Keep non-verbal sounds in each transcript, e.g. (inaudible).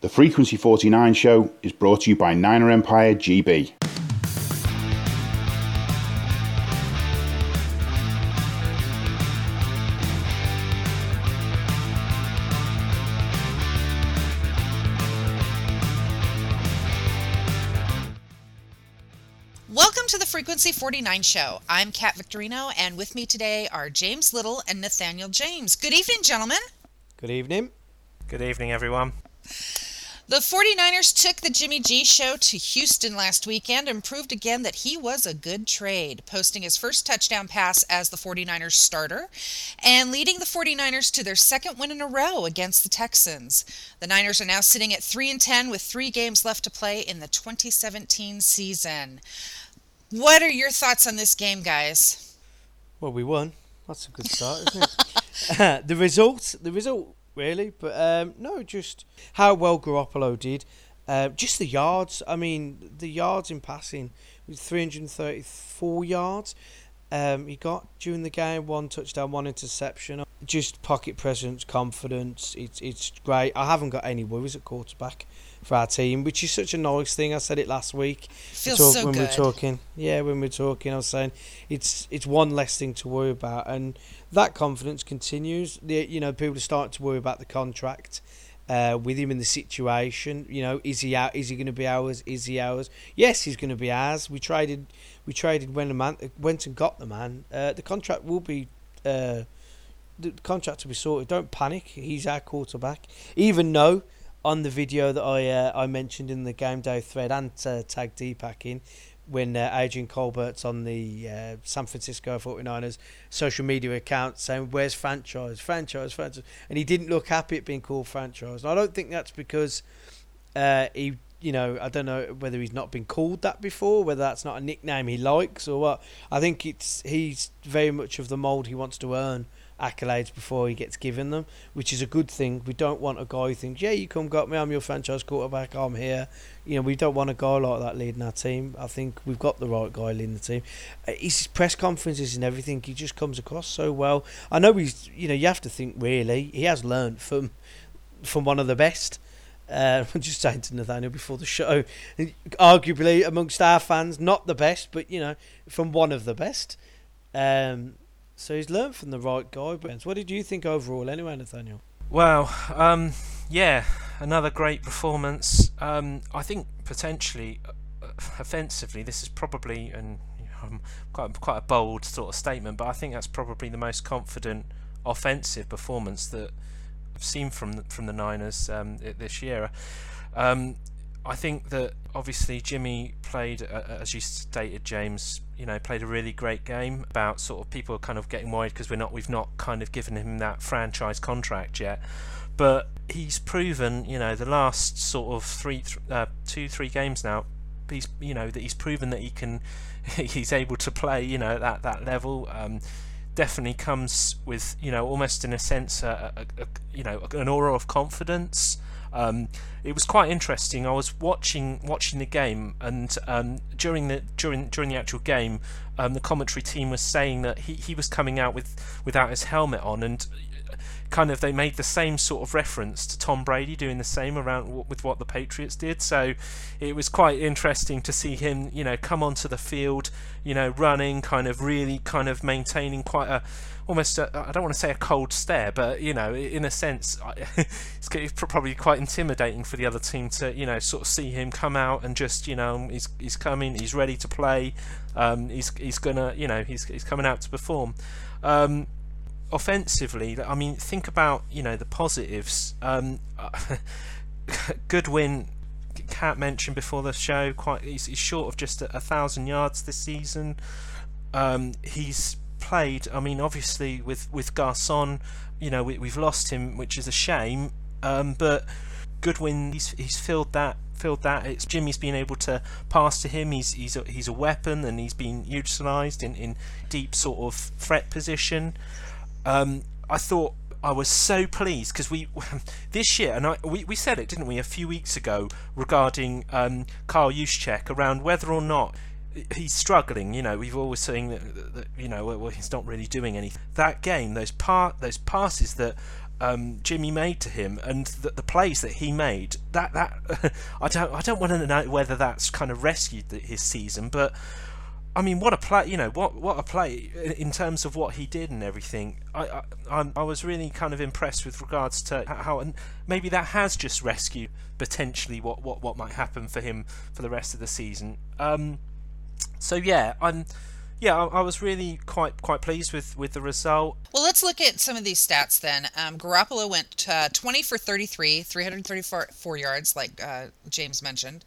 The Frequency 49 show is brought to you by Niner Empire GB. Welcome to the Frequency 49 show. I'm Kat Victorino, and with me today are James Little and Nathaniel James. Good evening, gentlemen. Good evening. Good evening, everyone. The 49ers took the Jimmy G show to Houston last weekend and proved again that he was a good trade, posting his first touchdown pass as the 49ers starter and leading the 49ers to their second win in a row against the Texans. The Niners are now sitting at 3 and 10 with 3 games left to play in the 2017 season. What are your thoughts on this game, guys? Well, we won. That's a good start, isn't it? (laughs) the result, the result, really. But um, no, just how well Garoppolo did. Uh, just the yards. I mean, the yards in passing was 334 yards. Um, he got during the game one touchdown, one interception. Just pocket presence, confidence. It's it's great. I haven't got any worries at quarterback for our team, which is such a nice thing. I said it last week. Feels talk, so when good. we we're talking. Yeah, when we we're talking, I was saying it's it's one less thing to worry about, and that confidence continues. The you know people are starting to worry about the contract. Uh, with him in the situation, you know, is he out? Is he going to be ours? Is he ours? Yes, he's going to be ours. We traded, we traded when the man went and got the man. Uh, the contract will be, uh, the contract will be sorted. Don't panic. He's our quarterback. Even though on the video that I uh, I mentioned in the game day thread and uh, tagged Deepak in when uh, Adrian Colbert's on the uh, San Francisco 49ers social media account saying where's franchise? Franchise franchise. And he didn't look happy at being called franchise. And I don't think that's because uh, he you know I don't know whether he's not been called that before whether that's not a nickname he likes or what. I think it's he's very much of the mold he wants to earn accolades before he gets given them, which is a good thing. We don't want a guy who thinks, "Yeah, you come got me, I'm your franchise quarterback, I'm here." You know, we don't want a guy like that leading our team. I think we've got the right guy leading the team. Uh, His press conferences and everything, he just comes across so well. I know he's, you know, you have to think really he has learned from from one of the best. Uh, (laughs) I'm just saying to Nathaniel before the show, arguably amongst our fans, not the best, but you know, from one of the best. Um, so he's learned from the right guy. But what did you think overall, anyway, Nathaniel? Well, um, yeah, another great performance. Um, I think potentially, uh, offensively, this is probably and um, quite quite a bold sort of statement, but I think that's probably the most confident offensive performance that I've seen from the, from the Niners um, this year. Um, I think that obviously Jimmy played, uh, as you stated, James. You know, played a really great game. About sort of people kind of getting worried because we're not, we've not kind of given him that franchise contract yet. But he's proven, you know, the last sort of three, th- uh, two, three games now. He's, you know, that he's proven that he can, (laughs) he's able to play, you know, at that that level. Um, definitely comes with, you know, almost in a sense, a, a, a, you know, an aura of confidence. Um, it was quite interesting. I was watching watching the game, and um, during the during during the actual game, um, the commentary team was saying that he, he was coming out with without his helmet on, and kind of they made the same sort of reference to Tom Brady doing the same around with what the Patriots did. So it was quite interesting to see him, you know, come onto the field, you know, running, kind of really kind of maintaining quite a almost I don't want to say a cold stare, but you know, in a sense, (laughs) it's it's probably quite intimidating for the other team to you know sort of see him come out and just you know he's he's coming, he's ready to play, um, he's he's gonna you know he's he's coming out to perform. Um, offensively, I mean, think about you know the positives. Um, (laughs) good win. Kat mentioned before the show, quite he's, he's short of just a, a thousand yards this season. Um, he's played. I mean, obviously with with Garcon, you know, we, we've lost him, which is a shame. Um, but Goodwin, he's he's filled that filled that. It's Jimmy's been able to pass to him. He's he's a, he's a weapon, and he's been utilised in in deep sort of threat position. Um, I thought I was so pleased because we (laughs) this year, and I, we we said it, didn't we, a few weeks ago regarding um, Carl Juszczyk around whether or not he's struggling. You know, we've always seen that, that you know well, he's not really doing anything. That game, those part, those passes that um, Jimmy made to him and the, the plays that he made. That that (laughs) I don't I don't want to know whether that's kind of rescued his season, but I mean, what a play! You know, what what a play in terms of what he did and everything. I I, I was really kind of impressed with regards to how, and maybe that has just rescued potentially what, what, what might happen for him for the rest of the season. Um, so yeah, I'm yeah, I, I, was really quite quite pleased with, with the result. Well, let's look at some of these stats then. Um, Garoppolo went uh, 20 for 33, 334 yards, like uh, James mentioned.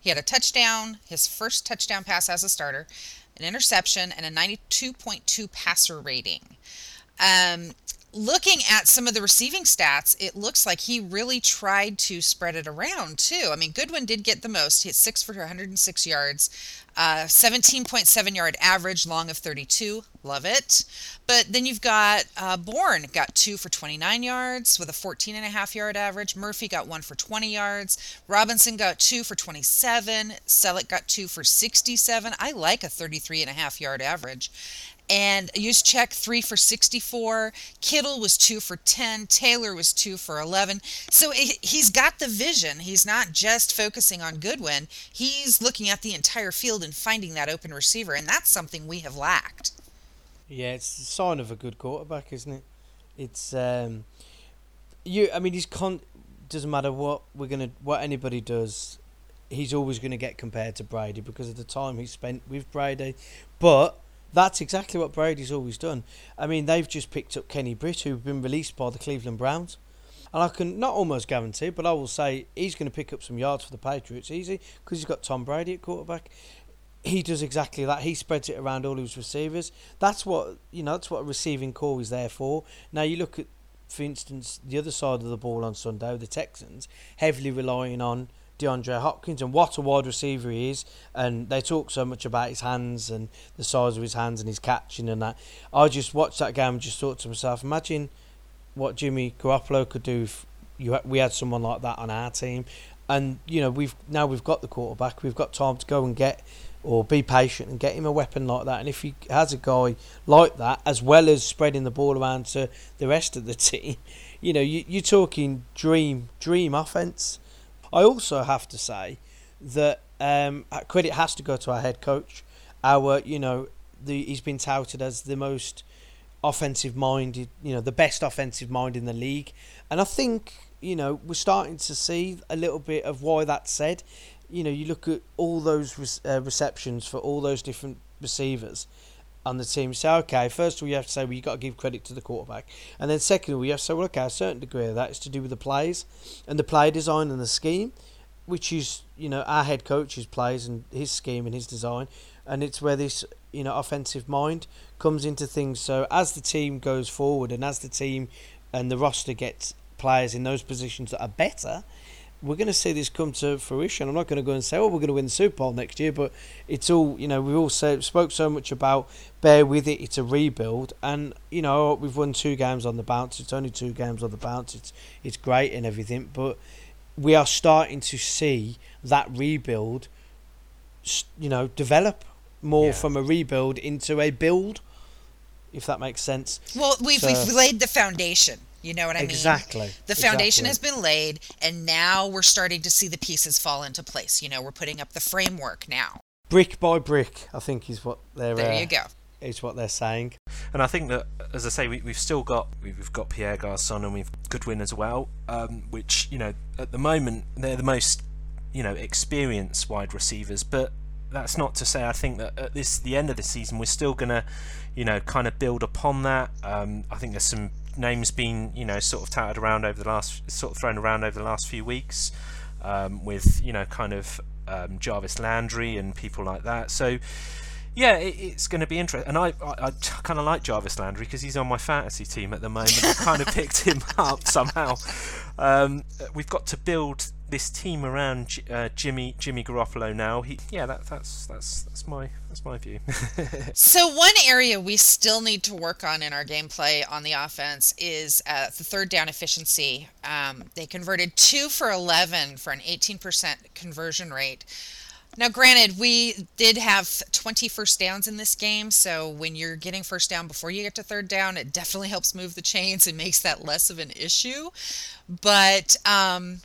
He had a touchdown, his first touchdown pass as a starter, an interception, and a 92.2 passer rating. Um, looking at some of the receiving stats, it looks like he really tried to spread it around too. I mean, Goodwin did get the most. He hit six for 106 yards, uh, 17.7 yard average, long of 32. Love it. But then you've got uh, Bourne got two for 29 yards with a 14 and a half yard average. Murphy got one for 20 yards. Robinson got two for 27. Celek got two for 67. I like a 33 and a half yard average and Juszczyk three for 64. Kittle was two for 10. Taylor was two for 11. So he's got the vision. He's not just focusing on Goodwin. He's looking at the entire field and finding that open receiver, and that's something we have lacked. Yeah, it's a sign of a good quarterback, isn't it? It's um, you. I mean, he's con. Doesn't matter what we're gonna, what anybody does. He's always to get compared to Brady because of the time he spent with Brady. But that's exactly what Brady's always done. I mean, they've just picked up Kenny Britt, who's been released by the Cleveland Browns. And I can not almost guarantee, but I will say he's going to pick up some yards for the Patriots easy because he's got Tom Brady at quarterback. He does exactly that. He spreads it around all his receivers. That's what you know. That's what a receiving corps is there for. Now you look at, for instance, the other side of the ball on Sunday, the Texans heavily relying on DeAndre Hopkins and what a wide receiver he is. And they talk so much about his hands and the size of his hands and his catching and that. I just watched that game and just thought to myself, imagine what Jimmy Garoppolo could do if you we had someone like that on our team. And you know we've now we've got the quarterback. We've got time to go and get or be patient and get him a weapon like that. And if he has a guy like that, as well as spreading the ball around to the rest of the (laughs) team, you know, you, you're talking dream dream offense. I also have to say that um, credit has to go to our head coach. Our, you know, the, he's been touted as the most offensive minded, you know, the best offensive mind in the league. And I think, you know, we're starting to see a little bit of why that's said. You know, you look at all those uh, receptions for all those different receivers on the team. Say, okay, first of all, you have to say, well, you've got to give credit to the quarterback. And then second you have to say, well, okay, a certain degree of that is to do with the plays and the play design and the scheme, which is, you know, our head coach's plays and his scheme and his design. And it's where this, you know, offensive mind comes into things. So as the team goes forward and as the team and the roster gets players in those positions that are better, we're going to see this come to fruition. I'm not going to go and say, "Oh, we're going to win the Super Bowl next year," but it's all you know. we've all say, spoke so much about bear with it. It's a rebuild, and you know we've won two games on the bounce. It's only two games on the bounce. It's it's great and everything, but we are starting to see that rebuild, you know, develop more yeah. from a rebuild into a build, if that makes sense. Well, we've so, we've laid the foundation. You know what I exactly. mean? Exactly. The foundation has been laid, and now we're starting to see the pieces fall into place. You know, we're putting up the framework now. Brick by brick, I think is what they're. There uh, you go. Is what they're saying. And I think that, as I say, we, have still got we've got Pierre Garcon and we've Goodwin as well, um, which you know at the moment they're the most you know experienced wide receivers, but that's not to say I think that at this the end of the season we're still gonna, you know, kind of build upon that. Um, I think there's some names been you know sort of touted around over the last sort of thrown around over the last few weeks um, with you know kind of um, Jarvis Landry and people like that. So yeah, it, it's going to be interesting. And I, I, I kind of like Jarvis Landry because he's on my fantasy team at the moment. I kind of (laughs) picked him up somehow. Um, we've got to build this team around uh, Jimmy Jimmy Garoppolo now. He, yeah, that, that's that's that's my that's my view. (laughs) so one area we still need to work on in our gameplay on the offense is uh, the third down efficiency. Um, they converted two for eleven for an eighteen percent conversion rate. Now, granted, we did have 20 first downs in this game, so when you're getting first down before you get to third down, it definitely helps move the chains and (laughs) makes that less of an issue. But um,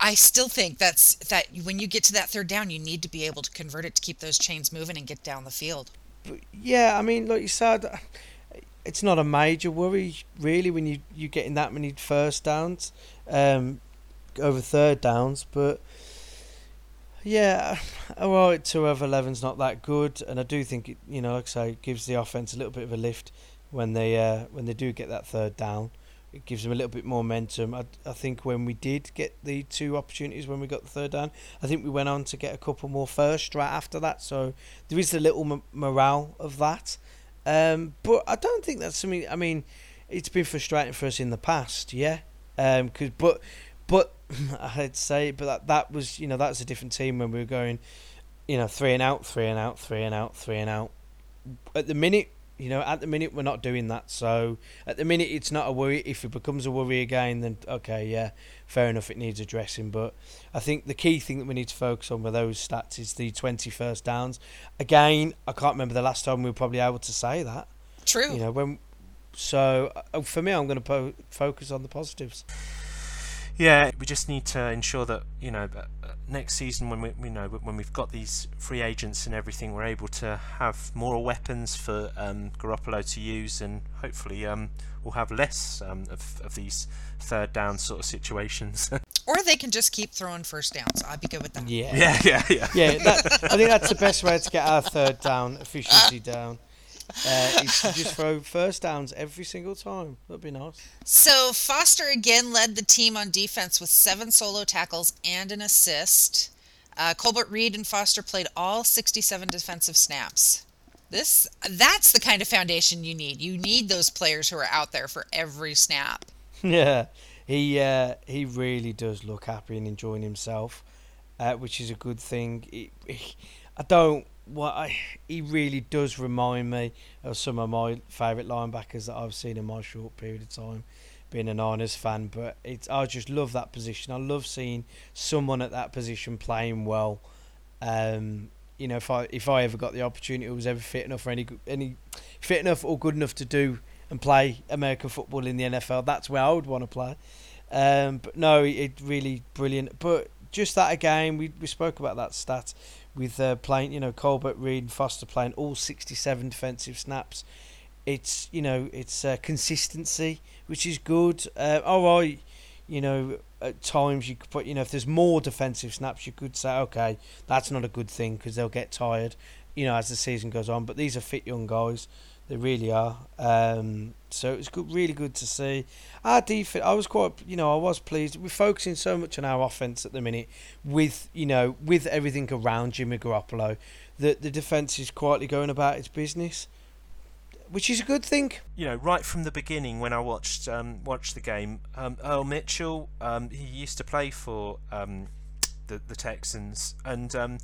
I still think that's that when you get to that third down, you need to be able to convert it to keep those chains moving and get down the field. Yeah, I mean, like you said, it's not a major worry really when you you getting that many first downs um, over third downs, but. Yeah, well, two over eleven's not that good, and I do think it, you know, like I say, gives the offense a little bit of a lift when they uh, when they do get that third down it gives them a little bit more momentum. I, I think when we did get the two opportunities when we got the third down, I think we went on to get a couple more first right after that. So there is a little m- morale of that. Um, but I don't think that's something. I mean, it's been frustrating for us in the past, yeah. Um, cause, but but (laughs) I'd say, but that that was you know that's a different team when we were going, you know, three and out, three and out, three and out, three and out. At the minute, you know, at the minute we're not doing that. So at the minute it's not a worry. If it becomes a worry again, then okay, yeah, fair enough. It needs addressing. But I think the key thing that we need to focus on with those stats is the twenty first downs. Again, I can't remember the last time we were probably able to say that. True. You know when. So uh, for me, I'm going to po- focus on the positives. Yeah, we just need to ensure that you know uh, next season when we you know when we've got these free agents and everything, we're able to have more weapons for um, Garoppolo to use, and hopefully um, we'll have less um, of of these third down sort of situations. (laughs) or they can just keep throwing first downs. I'd be good with that. Yeah, yeah, yeah, yeah. yeah. That, I think that's the best way to get our third down efficiency down. Uh, is to just throw first downs every single time. That'd be nice. So Foster again led the team on defense with seven solo tackles and an assist. Uh, Colbert Reed and Foster played all 67 defensive snaps. This that's the kind of foundation you need. You need those players who are out there for every snap. (laughs) Yeah, he uh, he really does look happy and enjoying himself, uh, which is a good thing. He, he, I don't what I, he really does remind me of some of my favourite linebackers that I've seen in my short period of time being a Niners fan. But it's I just love that position. I love seeing someone at that position playing well. Um, you know, if I if I ever got the opportunity, it was ever fit enough for any any fit enough or good enough to do and play American football in the NFL, that's where I would want to play. Um, but no, it really brilliant. But just that again, we we spoke about that stat with uh, playing, you know, Colbert, Reed, Foster playing all 67 defensive snaps. It's, you know, it's uh, consistency, which is good. Uh, all right, you know, at times you could put, you know, if there's more defensive snaps, you could say, okay, that's not a good thing because they'll get tired, you know, as the season goes on. But these are fit young guys. They really are. Um, so it's good, really good to see. Our defense, I was quite, you know, I was pleased. We're focusing so much on our offense at the minute, with you know, with everything around Jimmy Garoppolo, that the defense is quietly going about its business, which is a good thing. You know, right from the beginning when I watched um, watched the game, um, Earl Mitchell, um, he used to play for um, the the Texans, and um,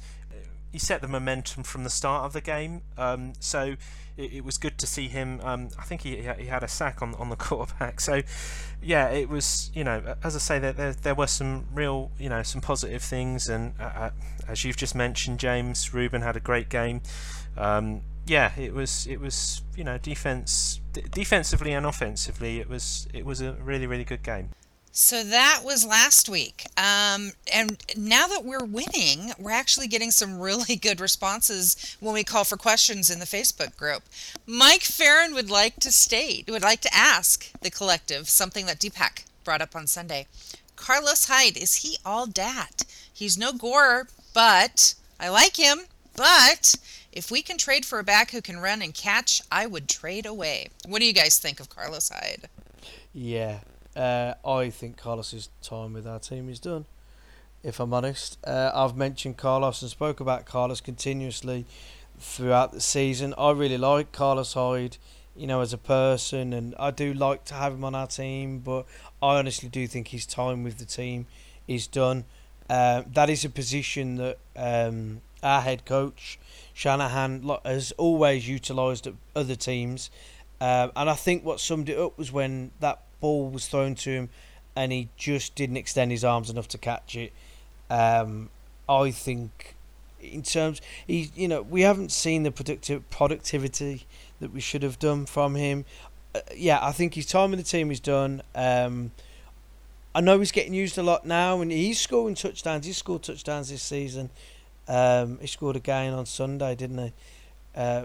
he set the momentum from the start of the game. Um, so it, it, was good to see him. Um, I think he he had a sack on on the (laughs) quarterback. So yeah, it was you know as I say there there, there were some real you know some positive things, and uh, uh as you've just mentioned, James Reuben had a great game. Um, yeah, it was it was you know defense defensively and offensively it was it was a really really good game. So that was last week. Um, and now that we're winning, we're actually getting some (laughs) really good responses when we call for questions in the Facebook group. Mike Farron would like to state, would like to ask the collective something that Deepak brought up on Sunday. Carlos Hyde, is he all dat? He's no Gore, but I like him. But if we can trade for a back who can run and catch, I would trade away. What do you guys think of Carlos Hyde? Yeah, uh, I think Carlos's time with our team is done. If I'm honest, uh, I've mentioned Carlos and spoke about Carlos continuously throughout the season. I really like Carlos Hyde, you know, as a person, and I do like to have him on our team. But I honestly do think his time with the team is done. Uh, that is a position that um, our head coach Shanahan has always utilised at other teams, uh, and I think what summed it up was when that ball was thrown to him and he just didn't extend his arms enough to catch it. Um, I think in terms, he you know we haven't seen the productive productivity that we should have done from him. Uh, yeah, I think his time in the team is done. Um, I know he's getting used a lot now, and he's scoring touchdowns. He's scored touchdowns this season. Um, he scored again on Sunday, didn't he? Uh,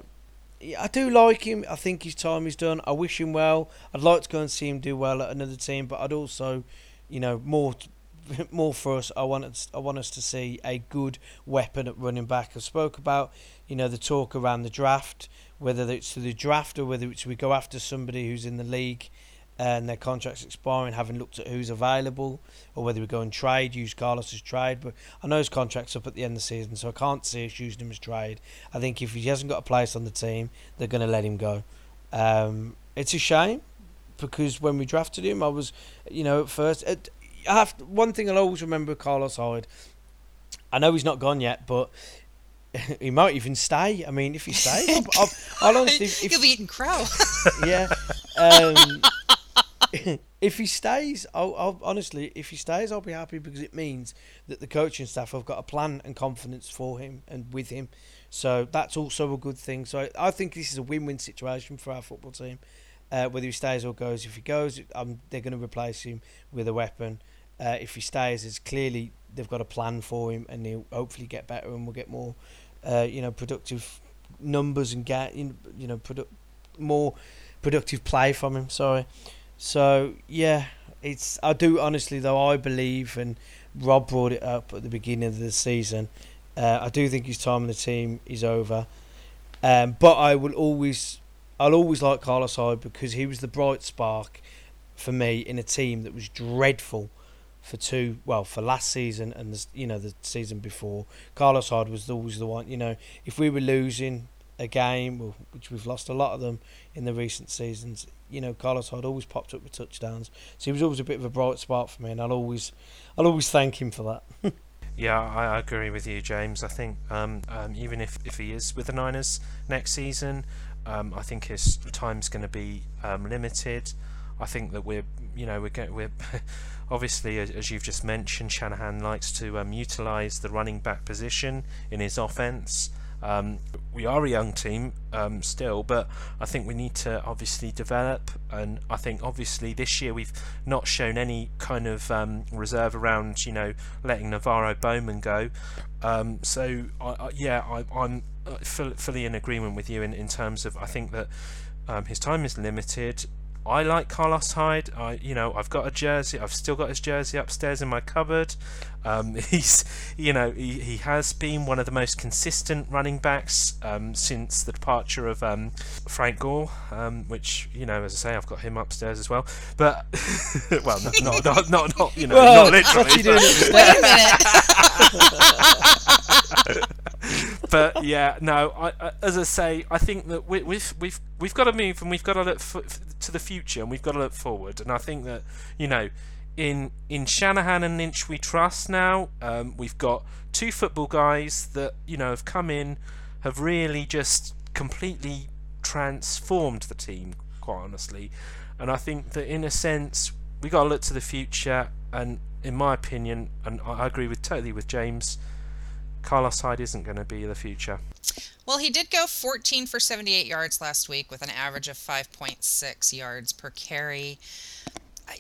I do like him. I think his time is done. I wish him well. I'd like to go and see him do well at another team, but I'd also, you know, more (laughs) more for us. I want us, I want us to see a good weapon at running back. I spoke about, you know, the talk around the draft, whether it's the draft or whether it's we go after somebody who's in the league and their contract's expiring, having looked at who's available, or whether we go and trade, use Carlos as trade. But I know his contract's up at the end of the season, so I can't see us using him as trade. I think if he hasn't got a place on the team, they're going to let him go. Um, it's a shame because when we drafted him, I was, you know, at first. I have one thing I'll always remember Carlos Hyde. I know he's not gone yet, but (laughs) he might even stay. I mean, if he stays, I'll, I'll, I'll honestly, if, You'll be eating crow. (laughs) yeah. Um, (laughs) if he stays, I'll, I'll, honestly, if he stays, I'll be happy because it means that the coaching staff have got a plan and confidence for him and with him. So that's also a good thing. So I, I think this is a win-win situation for our football team. Uh, whether he stays or goes, if he goes, um, they're going to replace him with a weapon. Uh, if he stays, it's clearly they've got a plan for him, and he'll hopefully get better, and we'll get more, uh, you know, productive numbers and get you know, produ- more productive play from him. Sorry. So yeah, it's I do honestly though I believe and Rob brought it up at the beginning of the season. Uh, I do think his time in the team is over, um, but I will always I'll always like Carlos Hyde because he was the bright spark for me in a team that was dreadful for two well for last season and the, you know the season before. Carlos Hyde was always the one you know if we were losing a game which we've lost a lot of them in the recent seasons you know, Carlos Hyde always popped up with touchdowns. So he was always a bit of a bright spot for me, and I'll always, I'll always thank him for that. (laughs) yeah, I agree with you, James. I think um, um, even if, if he is with the Niners next season, um, I think his time's going to be um, limited. I think that we're, you know, we're going, we're (laughs) obviously as you've just mentioned, Shanahan likes to um, utilise the running back position in his offense. Um, we are a young team um, still, but I think we need to obviously develop. And I think obviously this year we've not shown any kind of um, reserve around, you know, letting NaVorro Bowman go. Um, so I, I, yeah, I, am uh, fully in agreement with you in, in terms of I think that um, his time is limited. I like Carlos Hyde. I, you know, I've got a jersey. I've still got his jersey upstairs in my cupboard. Um, (laughs) he's, you know, he, he has been one of the most consistent running backs um, since the departure of um, Frank Gore, um, which, you know, as I say, I've got him upstairs as well. But, (laughs) well, not, not, not, not, not you know, not literally. What's he doing Wait a minute. (laughs) (laughs) but yeah, no. I, I, as I say, I think that we, we've we've we've got to move and we've got to look to the future and we've got to look forward. And I think that you know, in in Shanahan and Lynch we trust now. Um, we've got two football guys that you know have come in, have really just completely transformed the team. Quite honestly, and I think that in a sense we got to look to the future. And in my opinion, and I agree with totally with James Carlos Hyde isn't going to be the future. Well, he did go 14 for 78 yards last week with an average of 5.6 yards per carry.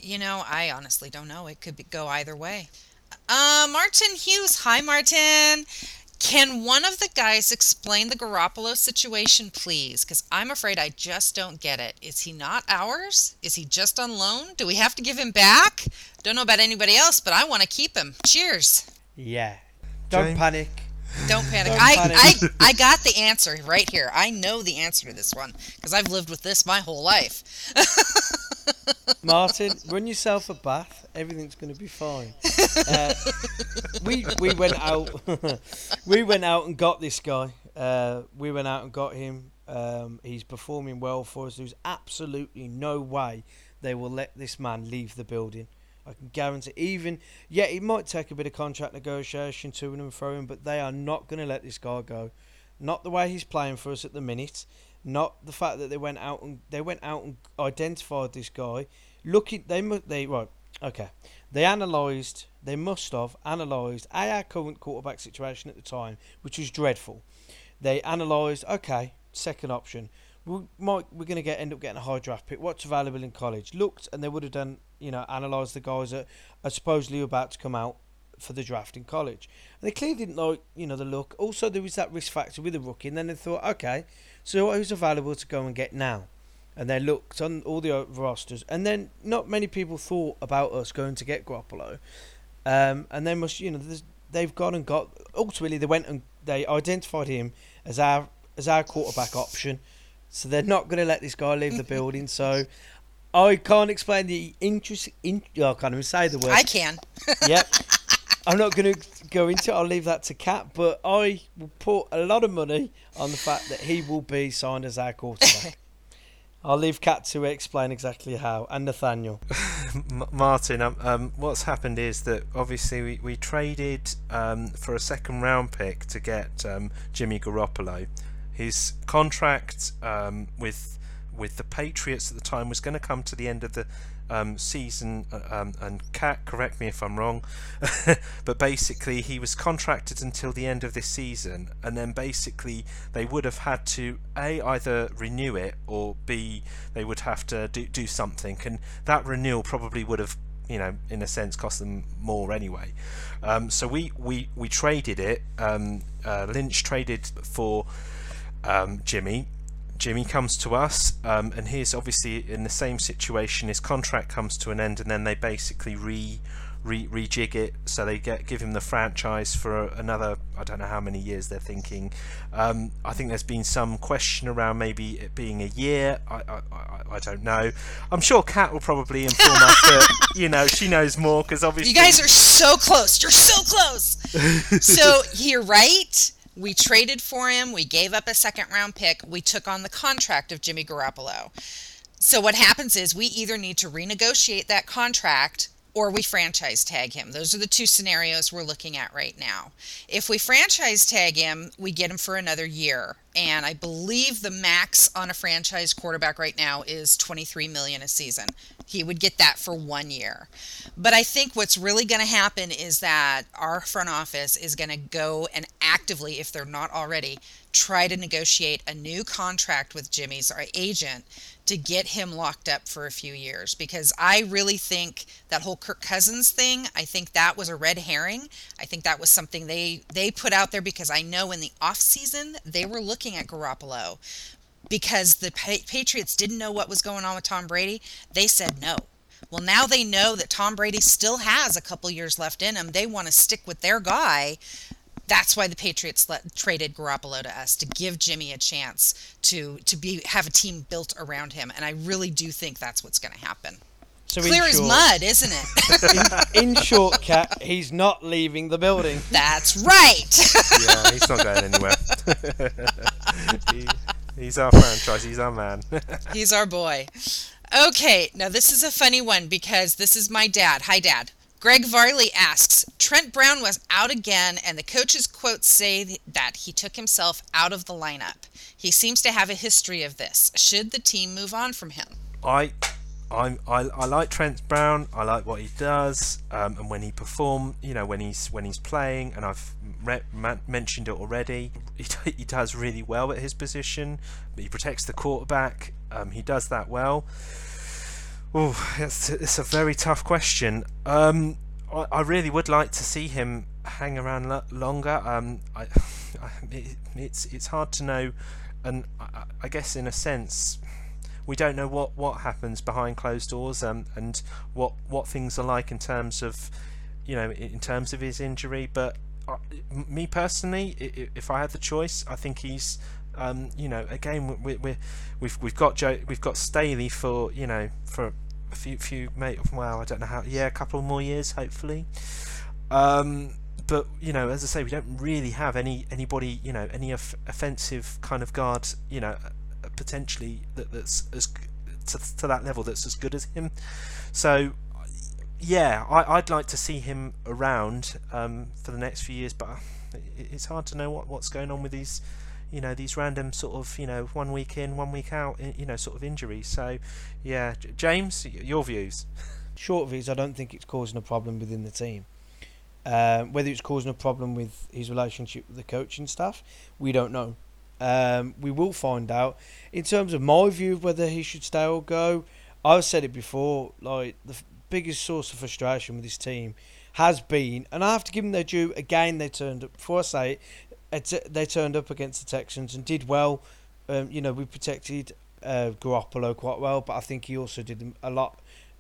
You know, I honestly don't know. It could be, go either way. Uh, Martin Hughes. Hi, Martin. Can one of the guys explain the Garoppolo situation, please? Because I'm afraid I just don't get it. Is he not ours? Is he just on loan? Do we have to give him back? Don't know about anybody else, but I want to keep him. Cheers. Yeah, don't panic. Don't panic. Don't I, panic. I (laughs) I got the answer right here. I know the answer to this one because I've lived with this my whole life. (laughs) Martin, run yourself a bath. Everything's going to be fine. Uh, we we went out. (laughs) we went out and got this guy. Uh, we went out and got him. Um, he's performing well for us. There's absolutely no way they will let this man leave the building. I can guarantee. Even yeah, it might take a bit of contract negotiation to and fro him, but they are not going to let this guy go. Not the way he's playing for us at the minute. Not the fact that they went out and they went out and identified this guy. Looking, they they right. Okay. They analysed, they must have analysed our current quarterback situation at the time, which was dreadful. They analysed, okay, second option. We might we're going to get end up getting a high draft pick. What's available in college? Looked, and they would have done, you know, analyse the guys that are supposedly about to come out for the draft in college. And they clearly didn't like, you know, the look. Also, there was that risk factor with the rookie, and then they thought, okay, so who's available to go and get now? and they looked on all the rosters, and then not many people thought about us going to get Garoppolo, um, and then must you know they've gone and got ultimately they went and they identified him as our as our quarterback option, so they're not going to let this guy leave the building. So (laughs) I can't explain the interest. In, oh, I can't even say the word. I can. (laughs) yep. I'm not going to go into it. I'll leave that to Kat. But I will put a lot of money on the fact that he will be signed as our quarterback. (laughs) I'll leave Kat to explain exactly how, and Nathaniel. (laughs) Martin, um, um, what's happened is that obviously we, we traded um, for a second round pick to get um, Jimmy Garoppolo. His contract um, with with the Patriots at the time was going to come to the end of the um, season, uh, um, and Kat, correct me if I'm wrong, (laughs) but basically he was contracted until the end of this season, and then basically they would have had to a either renew it or b they would have to do do something, and that renewal probably would have you know in a sense cost them more anyway. Um, so we we we traded it. Um, uh, Lynch traded for um, Jimmy Jimmy comes to us, um, and he's obviously in the same situation. His contract comes to an end, and then they basically re, re rejig it so they get give him the franchise for another. I don't know how many years they're thinking. Um, I think there's been some question around maybe it being a year. I I, I, I don't know. I'm sure Kat will probably inform us that (laughs) you know she knows more because obviously you guys are so close. You're so close. (laughs) so you're right we traded for him. We gave up a second round pick. We took on the contract of Jimmy Garoppolo. So what happens is we either need to renegotiate that contract or we franchise tag him. Those are the two scenarios we're looking at right now. If we franchise tag him, we get him for another year. And I believe the max on a franchise quarterback right now is 23 million a season. He would get that for 1 year. But I think what's really going to happen is that our front office is going to go and actively if they're not already try to negotiate a new contract with Jimmy's our agent to get him locked up for a few years because I really think that whole Kirk Cousins thing, I think that was a red herring. I think that was something they they put out there because I know in the off season they were looking at Garoppolo because the Patriots didn't know what was going on with Tom Brady. They said no. Well, now they know that Tom Brady still has a couple years left in him. They want to stick with their guy that's why the Patriots let, traded Garoppolo to us to give Jimmy a chance to to be have a team built around him, and I really do think that's what's going to happen. So Clear as mud, isn't it? (laughs) in, in short, Kat, he's not leaving the building. That's right. (laughs) yeah, he's not going anywhere. (laughs) he, he's our franchise. He's our man. he's our boy. Okay, now this is a funny one because this is my dad. Hi, Dad. Greg Varley asks Trent Brown was out again, and the coach's quotes say that he took himself out of the lineup. He seems to have a history of this. Should the team move on from him? I. I, I, I like Trent Brown. I like what he does, um, and when he perform, you know, when he's when he's playing, and I've re- mentioned it already. (laughs) He, he does really well at his position. He protects the quarterback. Um, he does that well. Oh, it's, it's a very tough question. Um, I, I really would like to see him hang around lo- longer. Um, I, (sighs) I, it, it's it's hard to know, and I, I, guess in a sense, we don't know what, what happens behind closed doors, um, and what what things are like in terms of, you know, in terms of his injury. But uh, me personally, if I had the choice, I think he's um, you know, again, we, we, we've we've got Joe, we've got Staley for you know for a few few mate well I don't know how yeah a couple more years hopefully. Um, but you know as I say we don't really have any anybody you know any off- offensive kind of guard you know uh, potentially that, that's as to, to that level that's as good as him. So yeah I, I'd like to see him around um, for the next few years but it's hard to know what, what's going on with these you know these random sort of you know one week in one week out you know sort of injuries so yeah James your views Short views, I don't think it's causing a problem within the team. Um, whether it's causing a problem with his relationship with the coaching staff, we don't know. Um, we will find out. In terms of my view of whether he should stay or go, I've said it before. Like the f- biggest source of frustration with this team has been, and I have to give them their due. Again, they turned up. Before I say it, they turned up against the Texans and did well. Um, you know, we protected uh, Garoppolo quite well, but I think he also did a lot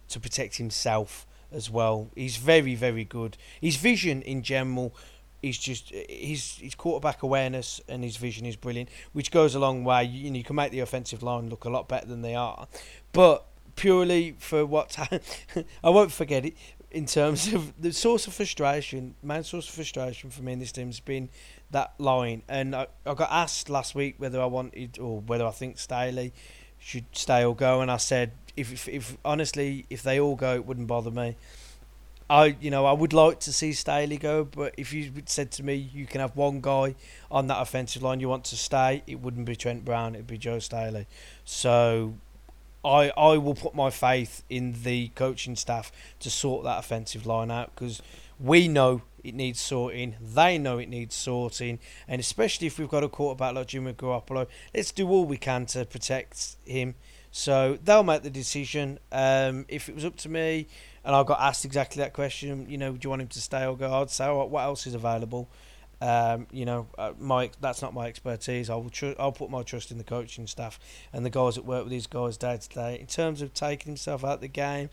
to protect himself as well. He's very, very good. His vision in general is just his his quarterback awareness and his vision is brilliant, which goes a long way. You, know, you can make the offensive line look a lot better than they are, but purely for what (laughs) I won't forget it. In terms of the source of frustration, main source of frustration for me in this team has been that line. And I, I got asked last week whether I wanted or whether I think Staley should stay or go, and I said if, if, if honestly if they all go, it wouldn't bother me. I you know I would like to see Staley go, but if you said to me you can have one guy on that offensive line you want to stay, it wouldn't be Trent Brown, it'd be Joe Staley. So I I will put my faith in the coaching staff to sort that offensive line out because we know it needs sorting. They know it needs sorting, and especially if we've got a quarterback like Jimmy Garoppolo, let's do all we can to protect him. So they'll make the decision. Um, if it was up to me, and I got asked exactly that question, you know, do you want him to stay or go? I'd say, what else is available? Um, you know, uh, my that's not my expertise. I will tr- I'll put my trust in the coaching staff and the guys that work with these guys day to day. In terms of taking himself out of the game,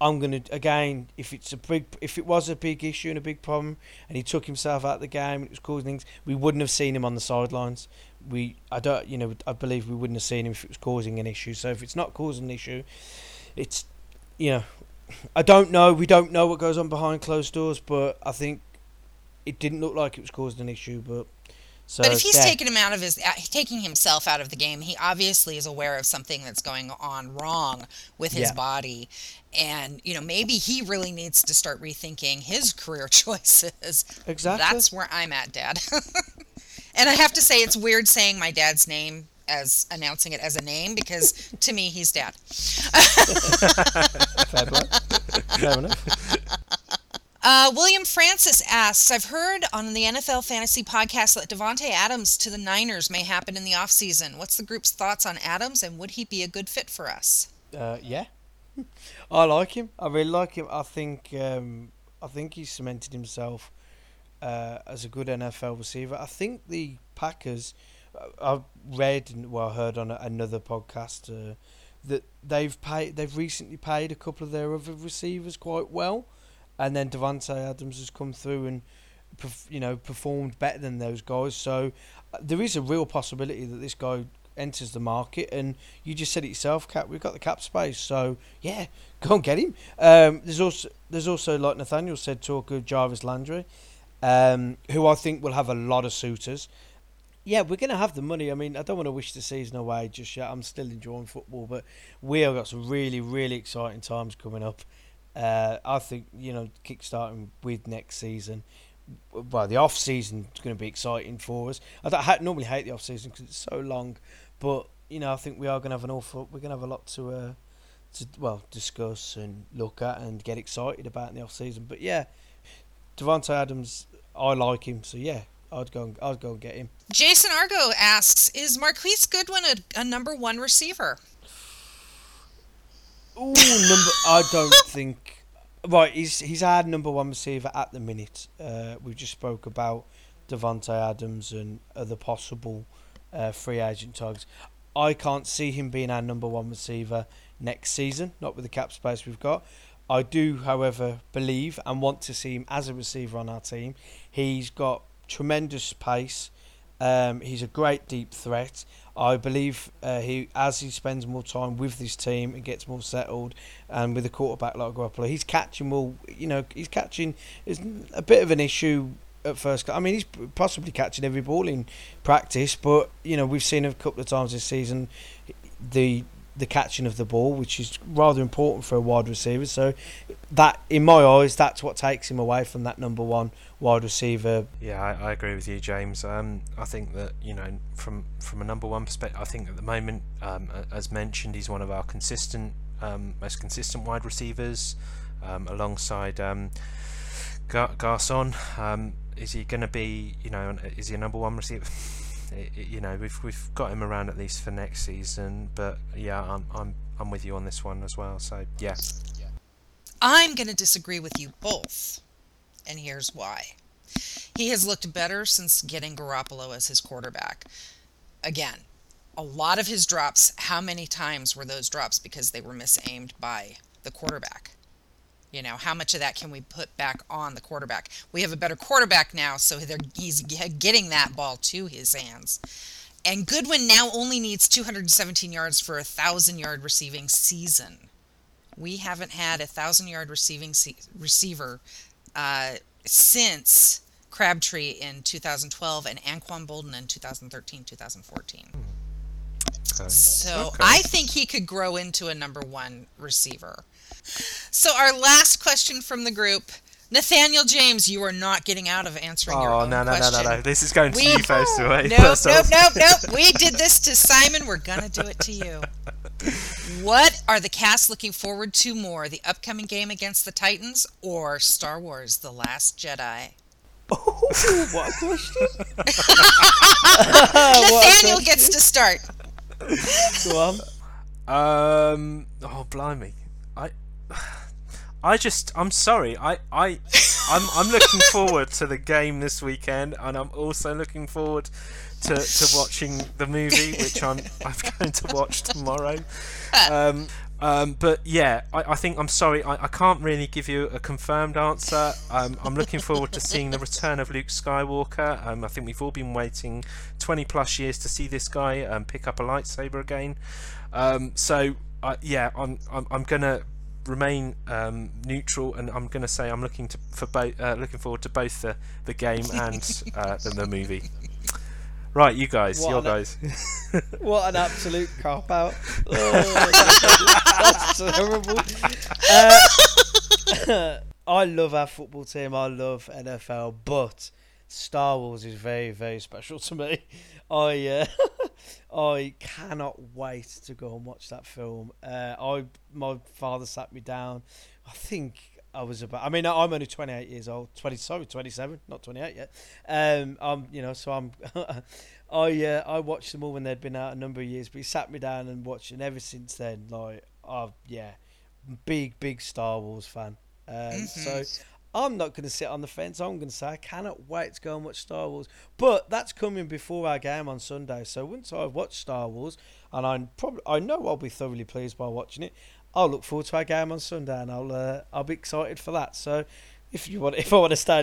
I'm gonna again if it's a big if it was a big issue and a big problem and he took himself out of the game it was causing things, we wouldn't have seen him on the sidelines. We I don't you know I believe we wouldn't have seen him if it was causing an issue. So if it's not causing an issue, it's you know I don't know. We don't know what goes on behind closed doors, but I think it didn't look like it was causing an issue. But so, but if he's yeah. taking him out of his, uh, taking himself out of the game, he obviously is aware of something that's going on wrong with his Yeah. body, and you know maybe he really needs to start rethinking his (laughs) career choices. Exactly. That's where I'm at, Dad. (laughs) and I have to say, it's weird saying my dad's name as announcing it as a name because to me he's dad. (laughs) Fair enough. Uh, William Francis asks, I've heard on the NFL Fantasy podcast that Davante Adams to the Niners may happen in the offseason. What's the group's thoughts on Adams and would he be a good fit for us? Uh, yeah, (laughs) I like him. I really like him. I think um, I think he's cemented himself uh, as a good NFL receiver. I think the Packers. uh, I read and well, heard on another podcast uh, that they've paid. They've recently paid a couple of their other receivers quite well, and then Davante Adams has come through and. You know, performed better than those guys. So uh, there is a real possibility that this guy enters the market. And you just said it yourself, Cap. We've got the cap space, so yeah, (laughs) go and get him. Um, there's also there's also like Nathaniel said, talk of Jarvis Landry, um, who I think will have a lot of suitors. Yeah, we're going to have the money. I mean, I don't want to wish the season away just yet. I'm still enjoying football, but we have got some really, really exciting times coming up. Uh, I think, you know, kickstarting with next season. Well, the off season is going to be exciting for us. I, I normally hate the off season because it's so long, but you know, I think we are going to have an awful. We're going to have a lot to, uh, to well, discuss and look at and get excited about in the off season. But yeah, Davante Adams, I like him, so yeah, I'd go. And, I'd go and get him. Jason Argo asks, Is Marquise Goodwin a, a number one receiver? Ooh, number. I don't think. Right, he's he's our number one receiver at the minute. Uh, we just spoke about Davante Adams and other possible uh, free agent targets. I can't see him being our number one receiver next season, not with the cap space we've got. I do, however, believe and want to see him as a receiver on our team. He's got tremendous pace. Um, he's a great deep threat. I believe uh, he, as he spends more time with this team and gets more settled, and with a quarterback like Garoppolo, he's catching will. You know, he's catching is a bit of an issue at first. I mean, he's possibly catching every ball in practice, but you know, we've seen a couple of times this season the the catching of the ball, which is rather important for a wide receiver. So that, in my eyes, that's what takes him away from that number one wide receiver. Yeah, I, I agree with you, James. Um, I think that you know, from from a number one perspective, I think at the moment, um, as mentioned, he's one of our consistent um, most consistent wide receivers um, alongside um, Gar- Garcon. Um, is he going to be, you know, is he a number one receiver? (laughs) It, it, you know, we've we've got him around at least for next season, but yeah, I'm I'm I'm with you on this one as well. So yeah, I'm going to disagree with you both, and here's why. He has looked better since getting Garoppolo as his quarterback. Again, a lot of his drops, how many times were those drops because they were misaimed by the quarterback? You know, how much of that can we put back on the quarterback? We have a better quarterback now, so he's getting that ball to his hands. And Goodwin now only needs 217 yards for a 1,000 yard receiving season. We haven't had a 1,000 yard receiving se- receiver uh, since Crabtree in 2012 and Anquan Boldin in 2013 2014. Okay. So okay. I think he could grow into a number one receiver. So our last question from the group. Nathaniel James, you are not getting out of answering oh, your own no, no, question. no, no, no! This is going to we, you first away. Nope, nope, nope, nope. We did this to Simon. We're gonna do it to you. (laughs) what are the cast looking forward to more? The upcoming game against the Titans or Star Wars: The Last Jedi? Oh, (laughs) what question? (laughs) Nathaniel what gets to start. Go on. Um. Oh, blimey! I. (sighs) I just, I'm sorry. I, I, I'm, I'm looking forward to the game this weekend, and I'm also looking forward to, to watching the movie, which I'm, (laughs) I'm going to watch tomorrow. (laughs) Um, um, but yeah, I, I think I'm sorry. I, I can't really give you a confirmed answer. Um, I'm looking forward to seeing the return of Luke Skywalker. Um, I think we've all been waiting 20 plus years to see this guy um, pick up a lightsaber again. Um, so uh, yeah, I'm, I'm, I'm gonna remain um, neutral, and I'm going to say I'm looking to for both, uh, looking forward to both the, the game and uh, the, the, movie. Right, you guys, what your guys. (laughs) what an absolute cop out! (laughs) Oh, that's terrible. Uh, (coughs) I love our football team. I love NFL, but Star Wars is very, very special to me. (laughs) I uh, (laughs) I cannot wait to go and watch that film. Uh, I my father sat me down. I think I was about. I mean, I'm only 28 years old. 20, sorry, 27, not 28 yet. Um, I'm, you know, so I'm. (laughs) I uh, I watched them all when they'd been out a number of years, but he sat me down and watched, and ever since then, like, oh yeah, big big Star Wars fan. Um, mm-hmm. So I'm not going to sit on the fence. I'm going to say I cannot wait to go and watch Star Wars. But that's coming before our game on Sunday. So once I've watched Star Wars, and I probably I know I'll be thoroughly pleased by watching it, I'll look forward to our game on Sunday, and I'll uh, I'll be excited for that. So if you want, (laughs) if I want to say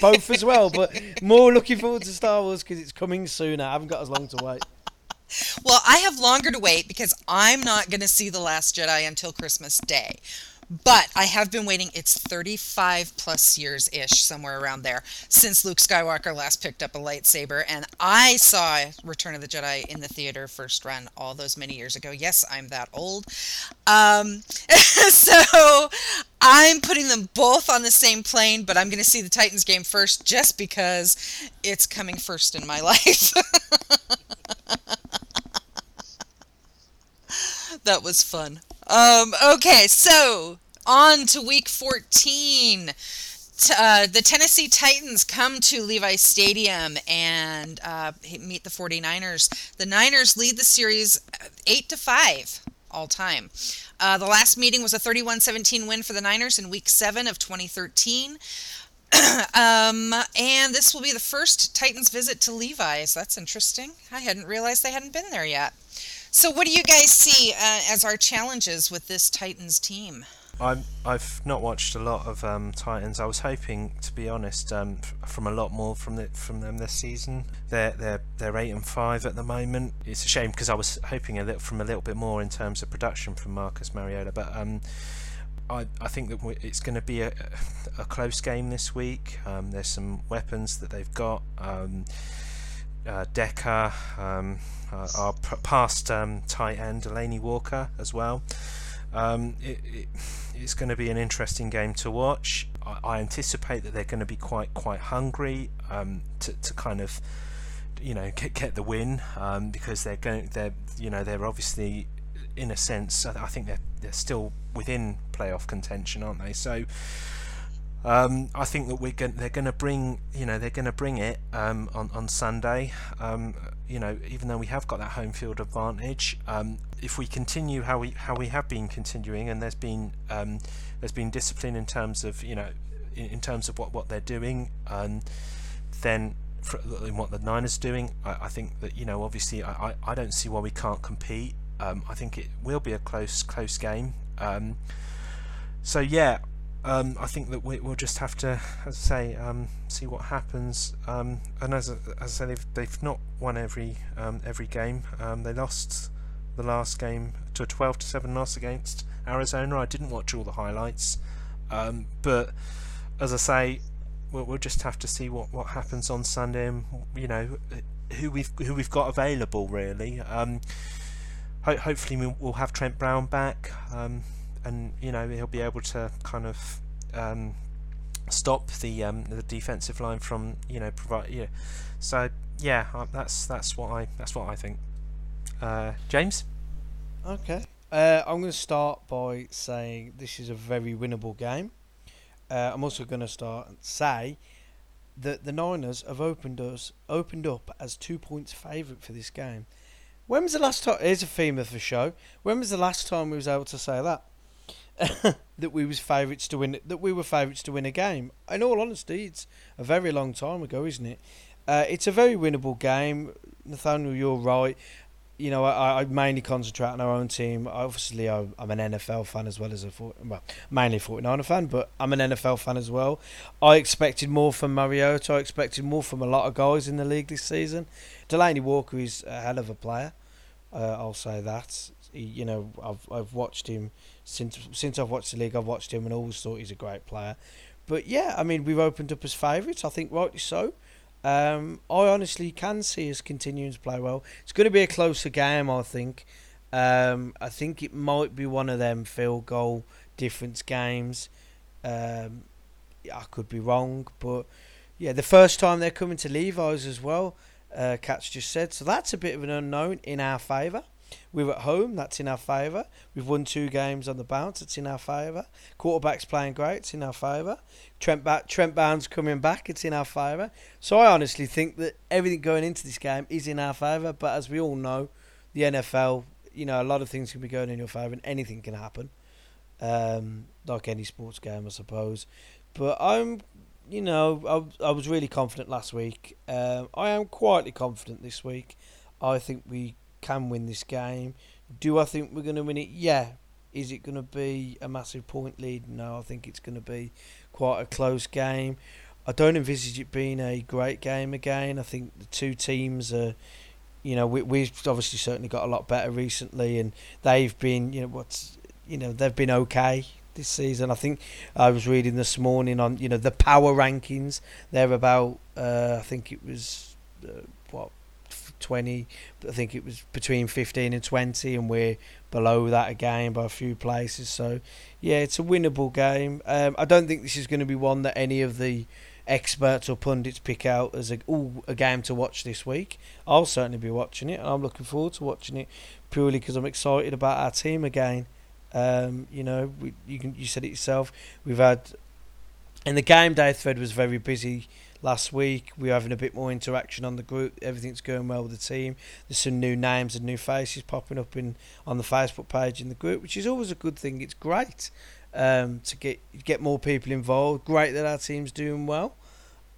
both as well. But more looking forward to Star Wars because it's coming sooner. I haven't got as long to wait. Well, I have longer to wait because I'm not going to see The Last Jedi until Christmas Day. But I have been waiting, it's 35 plus years ish, somewhere around there, since Luke Skywalker last picked up a lightsaber. And I saw Return of the Jedi in the theater first run all those many years ago. Yes, I'm that old. Um, (laughs) so I'm putting them both on the same plane, but I'm going to see the Titans game first just because it's coming first in my (laughs) life. (laughs) that was fun. Um, okay, so on to week 14. Uh, the Tennessee Titans come to Levi Stadium and uh, meet the 49ers. The Niners lead the series 8 to 5 all time. Uh, the last meeting was a 31 17 win for the Niners in week 7 of 2013. (clears throat) um, and this will be the first Titans visit to Levi's. That's interesting. I hadn't realized they hadn't been there yet. So, what do you guys see uh, as our challenges with this Titans team? I'm, I've not watched a lot of um, Titans. I was hoping, to be honest, um, f- from a lot more from the, from them this season. They're they're they're eight and five at the moment. It's a shame because I was hoping a little from a little bit more in terms of production from Marcus Mariota, but. Um, I, I think that it's going to be a, a close game this week. Um, there's some weapons that they've got. Um, uh, Decker, um, uh, our past um, tight end Delanie Walker as well. Um, it, it, it's going to be an interesting game to watch. I, I, anticipate that they're going to be quite quite hungry um, to, to kind of you know get, get the win um, because they're going they're you know they're obviously in a sense, I think they're they're still within playoff contention, aren't they? So. Um, I think that we're going, they're going to bring, you know, they're going to bring it um, on on Sunday. Um, you know, even though we have got that home field advantage, um, if we continue how we how we have been continuing, and there's been um, there's been discipline in terms of you know in, in terms of what what they're doing, um, then in what the Niners doing, I, I, think that you know obviously I, I, I don't see why we can't compete. I think it will be a close close game. So yeah, um, I think that we, will just have to, as I say, um, see what happens. Um, and as, as I say, they've, they've not won every um, every game. they lost the last game to a 12 to seven loss against Arizona. I didn't watch all the highlights, but as I say, we'll, we'll just have to see what, what happens on Sunday and you know who we've who we've got available really. Um, ho- hopefully we'll have Trent Brown back, um, and you know he'll be able to kind of um, stop the um, the defensive line from you know provide yeah. So yeah, that's that's what I that's what I think. Uh, James. Okay. Uh, I'm going to start by saying this is a very winnable game. Uh, I'm also going to start and say that the Niners have opened us opened up as two points favourite for this game. When was the last time? Here's a theme of the show. When was the last time we was able to say that? (laughs) that we was favourites to win. That we were favourites to win a game. In all honesty, it's a very long time ago, isn't it? Uh, it's a very winnable game. Nathaniel, you're right you know, I, I mainly concentrate on our own team. Obviously, I'm an NFL fan as well as a well, mainly 49er fan, but I'm an NFL fan as well. I expected more from Mariota. I expected more from a lot of guys in the league this season. Delanie Walker is a hell of a player. Uh, I'll say that. You know, I've I've watched him since since I've watched the league. I've watched him and always thought he's a great player. But yeah, I mean, we've opened up as favourites. I think rightly so. Um, I honestly can see us continuing to play well. It's going to be a closer game, I think. Um, I think it might be one of them field goal difference games. Um, I could be wrong, but yeah, the first time they're coming to Levi's as well. Uh, Kat's just said so. That's a bit of an unknown in our favour. We're at home, that's in our favour. We've won two games on the bounce, it's in our favour. Quarterback's playing great, it's in our favour. Trent, ba- Trent Brown's coming back, it's in our favour. So I honestly think that everything going into this game is in our favour, but as we all know, the NFL, you know, a lot of things can be going in your favour and anything can happen. Um, like any sports game, I suppose. But I'm, you know, I, I was really confident last week. Um, I am quietly confident this week. I think we can win this game. Do I think we're going to win it? Yeah. Is it going to be a massive point lead? No, I think it's going to be quite a close game. I don't envisage it being a great game again. I think the two teams are, you know, we, we've obviously certainly got a lot better recently, and they've been, you know, what's, you know, they've been okay this season. I think I was reading this morning on, you know, the power rankings. They're about, uh, I think it was, uh, what, 20. I think it was between 15 and 20, and we're below that again by a few places. So, yeah, it's a winnable game. Um, I don't think this is going to be one that any of the experts or pundits pick out as a ooh, a game to watch this week. I'll certainly be watching it, and I'm looking forward to watching it purely because I'm excited about our team again. Um, you know, we, you can you said it yourself. We've had, and the game day thread was very busy last week. We're having a bit more interaction on the group. Everything's going well with the team. There's some new names and new faces popping up in on the Facebook page in the group, which is always a good thing. It's great um, to get get more people involved. Great that our team's doing well.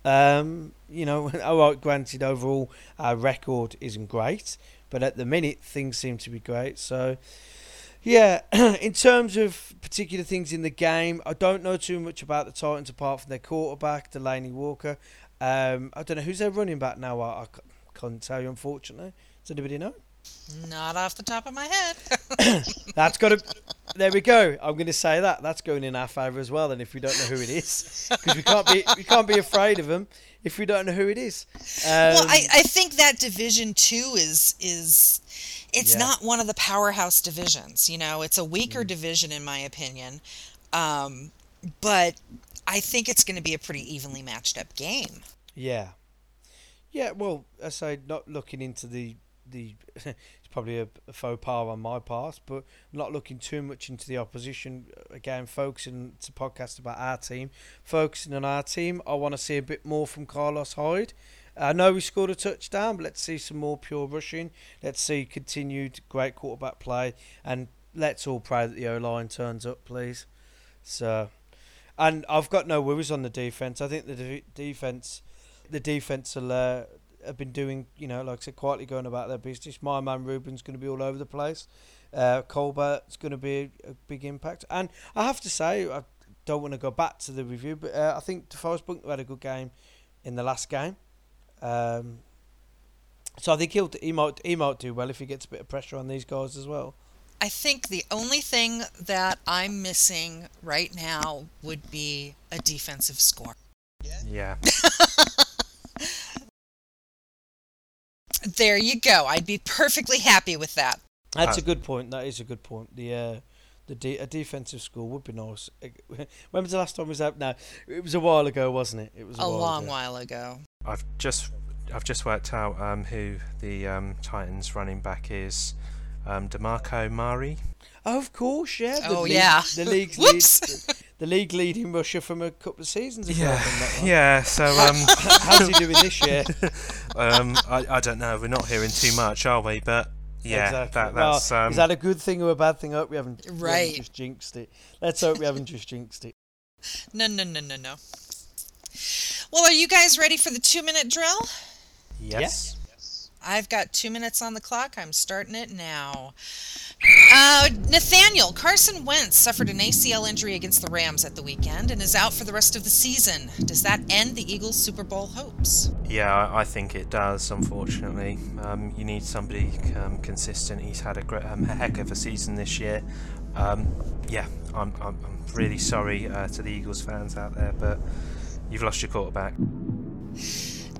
Um, you know, (laughs) all right, granted, overall our record isn't great, but at the minute things seem to be great. So. Yeah, (clears throat) in terms of particular things in the game, I don't know too much about the Titans apart from their quarterback, Delanie Walker. Um, I don't know who's their running back now. I, I can't tell you, unfortunately. Does anybody know? Not off the top of my head. (laughs) That's got to. There we go. I'm going to say that. That's going in our favour as well. And if we don't know who it is, (laughs) because we can't be we can't be afraid of them if we don't know who it is. Um, well, I, I think that division two is is it's yeah. not one of the powerhouse divisions. You know, it's a weaker mm. division in my opinion, um, but I think it's going to be a pretty evenly matched up game. Yeah, yeah. Well, I say not looking into the the. (laughs) it's probably a, a faux pas on my part, but not looking too much into the opposition. Again, focusing to podcast about our team, focusing on our team. I want to see a bit more from Carlos Hyde. I know we scored a touchdown, but let's see some more pure rushing. Let's see continued great quarterback play, and let's all pray that the O line turns up, please. So, and I've got no worries on the defense. I think the de- defense, the defense will, uh, have been doing, you know, like I said, quietly going about their business. My man Reuben's going to be all over the place. Uh, Colbert's going to be a, big impact, and I have to say, I don't want to go back to the review, but uh, I think DeForest Buckner had a good game in the last game. Um, so I think he'll he might he might do well if he gets a bit of pressure on these guys as well. I think the only thing that I'm missing right now would be a defensive score. Yeah. (laughs) There you go. I'd be perfectly happy with that. That's a good point. That is a good point. The uh, the de- a defensive score would be nice. (laughs) When was the last time we was that? No, it was a while ago, wasn't it? It was a, A while long ago. while ago. I've just I've just worked out um, who the um, Titans running back is. Um, DeMarco Murray. Oh, of course, yeah. The Oh, league, yeah. The league, (laughs) Whoops. the, the league leading rusher from a couple of seasons ago. I think that one. yeah. So (laughs) um, How's he doing this year? (laughs) um, I, I don't know. We're not hearing too much, are we? But yeah, exactly. that, well, um, is that a good thing or a bad thing? I hope we haven't, we haven't just jinxed it. Let's hope we haven't just jinxed it. No, no, no, no, no. Well, are you guys ready for the two minute drill? yes. I've got two minutes on the clock. I'm starting it now. Uh, Nathaniel Carson Wentz suffered an ACL injury against the Rams at the weekend and is out for the rest of the season. Does that end the Eagles' Super Bowl hopes? Yeah, I- I think it does. Unfortunately, um, you need somebody um, consistent. He's had a, great, um, a heck of a season this year. Um, yeah, I'm, I'm, I'm really sorry uh, to the Eagles fans out there, but you've lost your quarterback.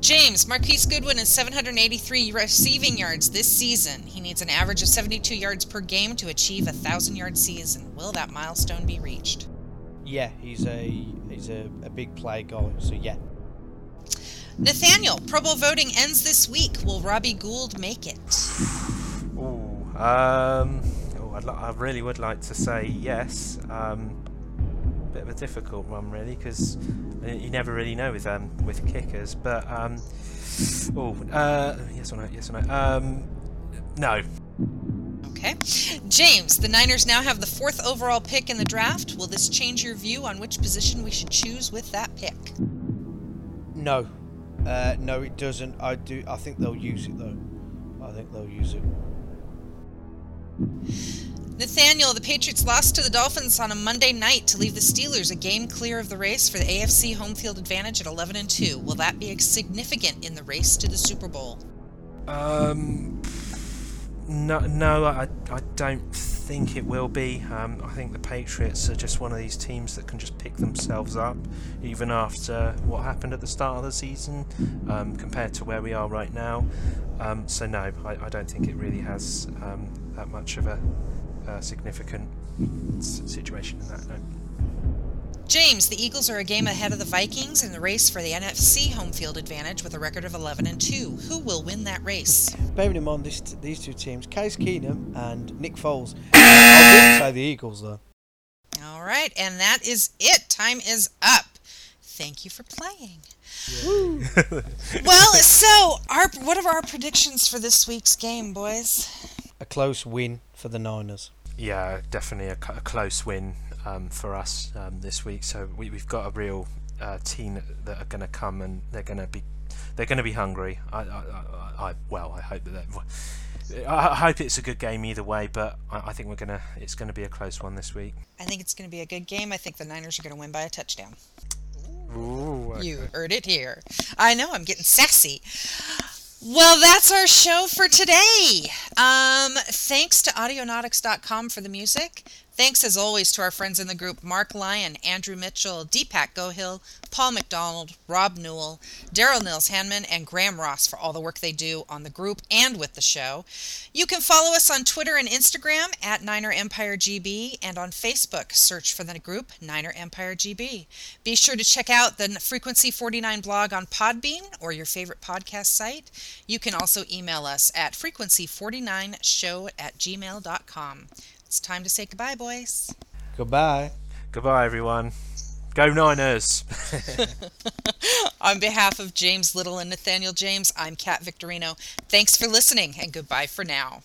James Marquise Goodwin has 783 receiving yards this season. He needs an average of 72 yards per game to achieve a thousand yard season. Will that milestone be reached? Yeah, he's a he's a, a big play guy. So yeah, Nathaniel, Pro Bowl voting ends this week. Will Robbie Gould make it? Ooh, um, oh, I'd li- I really would like to say yes. Um, bit of a difficult one, really, because you never really know with um, with kickers. But um, oh, uh, yes or no? Yes or no? Um, no. Okay. James, the Niners now have the fourth overall pick in the draft. Will this change your view on which position we should choose with that pick? no, uh, no, it doesn't. I do. I think they'll use it though. I think they'll use it. Nathaniel, the Patriots lost to the Dolphins on a Monday night to leave the Steelers a game clear of the race for the AFC home field advantage at 11 and 2. Will that be significant in the race to the Super Bowl? Um, no, no, I, I don't think it will be. Um, I think the Patriots are just one of these teams that can just pick themselves up, even after what happened at the start of the season, um, compared to where we are right now. Um, so no, I, I don't think it really has um, that much of a, uh significant situation in that. No. James, the Eagles are a game ahead of the Vikings in the race for the NFC home field advantage with a record of 11 and 2. Who will win that race? Bearing in mind this, these two teams, Case Keenum and Nick Foles. (laughs) I wouldn't say the Eagles though. All right, and that is it. Time is up. Thank you for playing. (laughs) well, so our what are our predictions for this week's game, boys? A close win for the Niners. Yeah, definitely a, a close win um, for us um, this week. So we, we've got a real uh, team that, are going to come and they're going to be they're going to be hungry. I, I, I, I well, I hope that. I hope it's a good game either way, but I, I think we're gonna. It's going to be a close one this week. I think it's going to be a good game. I think the Niners are going to win by a touchdown. Ooh, You heard it here. I know, I'm getting sassy. Well, that's our show for today. Um, thanks to Audionautix.com for the music. Thanks as always to our friends in the group Marc Lyon, Andrew Mitchell, Deepak Gohill, Paul McDonald, Rob Newell, Darryl Nils Hamman, and Graeme Ross for all the work they do on the group and with the show. You can follow us on Twitter and Instagram at Niner Empire GB and on Facebook. Search for the group Niner Empire GB. Be sure to check out the Frequency 49 blog on Podbean or your favorite podcast site. You can also email us at frequency49show at gmail.com. It's time to say goodbye, boys. Goodbye. Goodbye, everyone. Go Niners! (laughs) On behalf of James Little and Nathaniel James, I'm Kat Victorino. Thanks for listening and goodbye for now.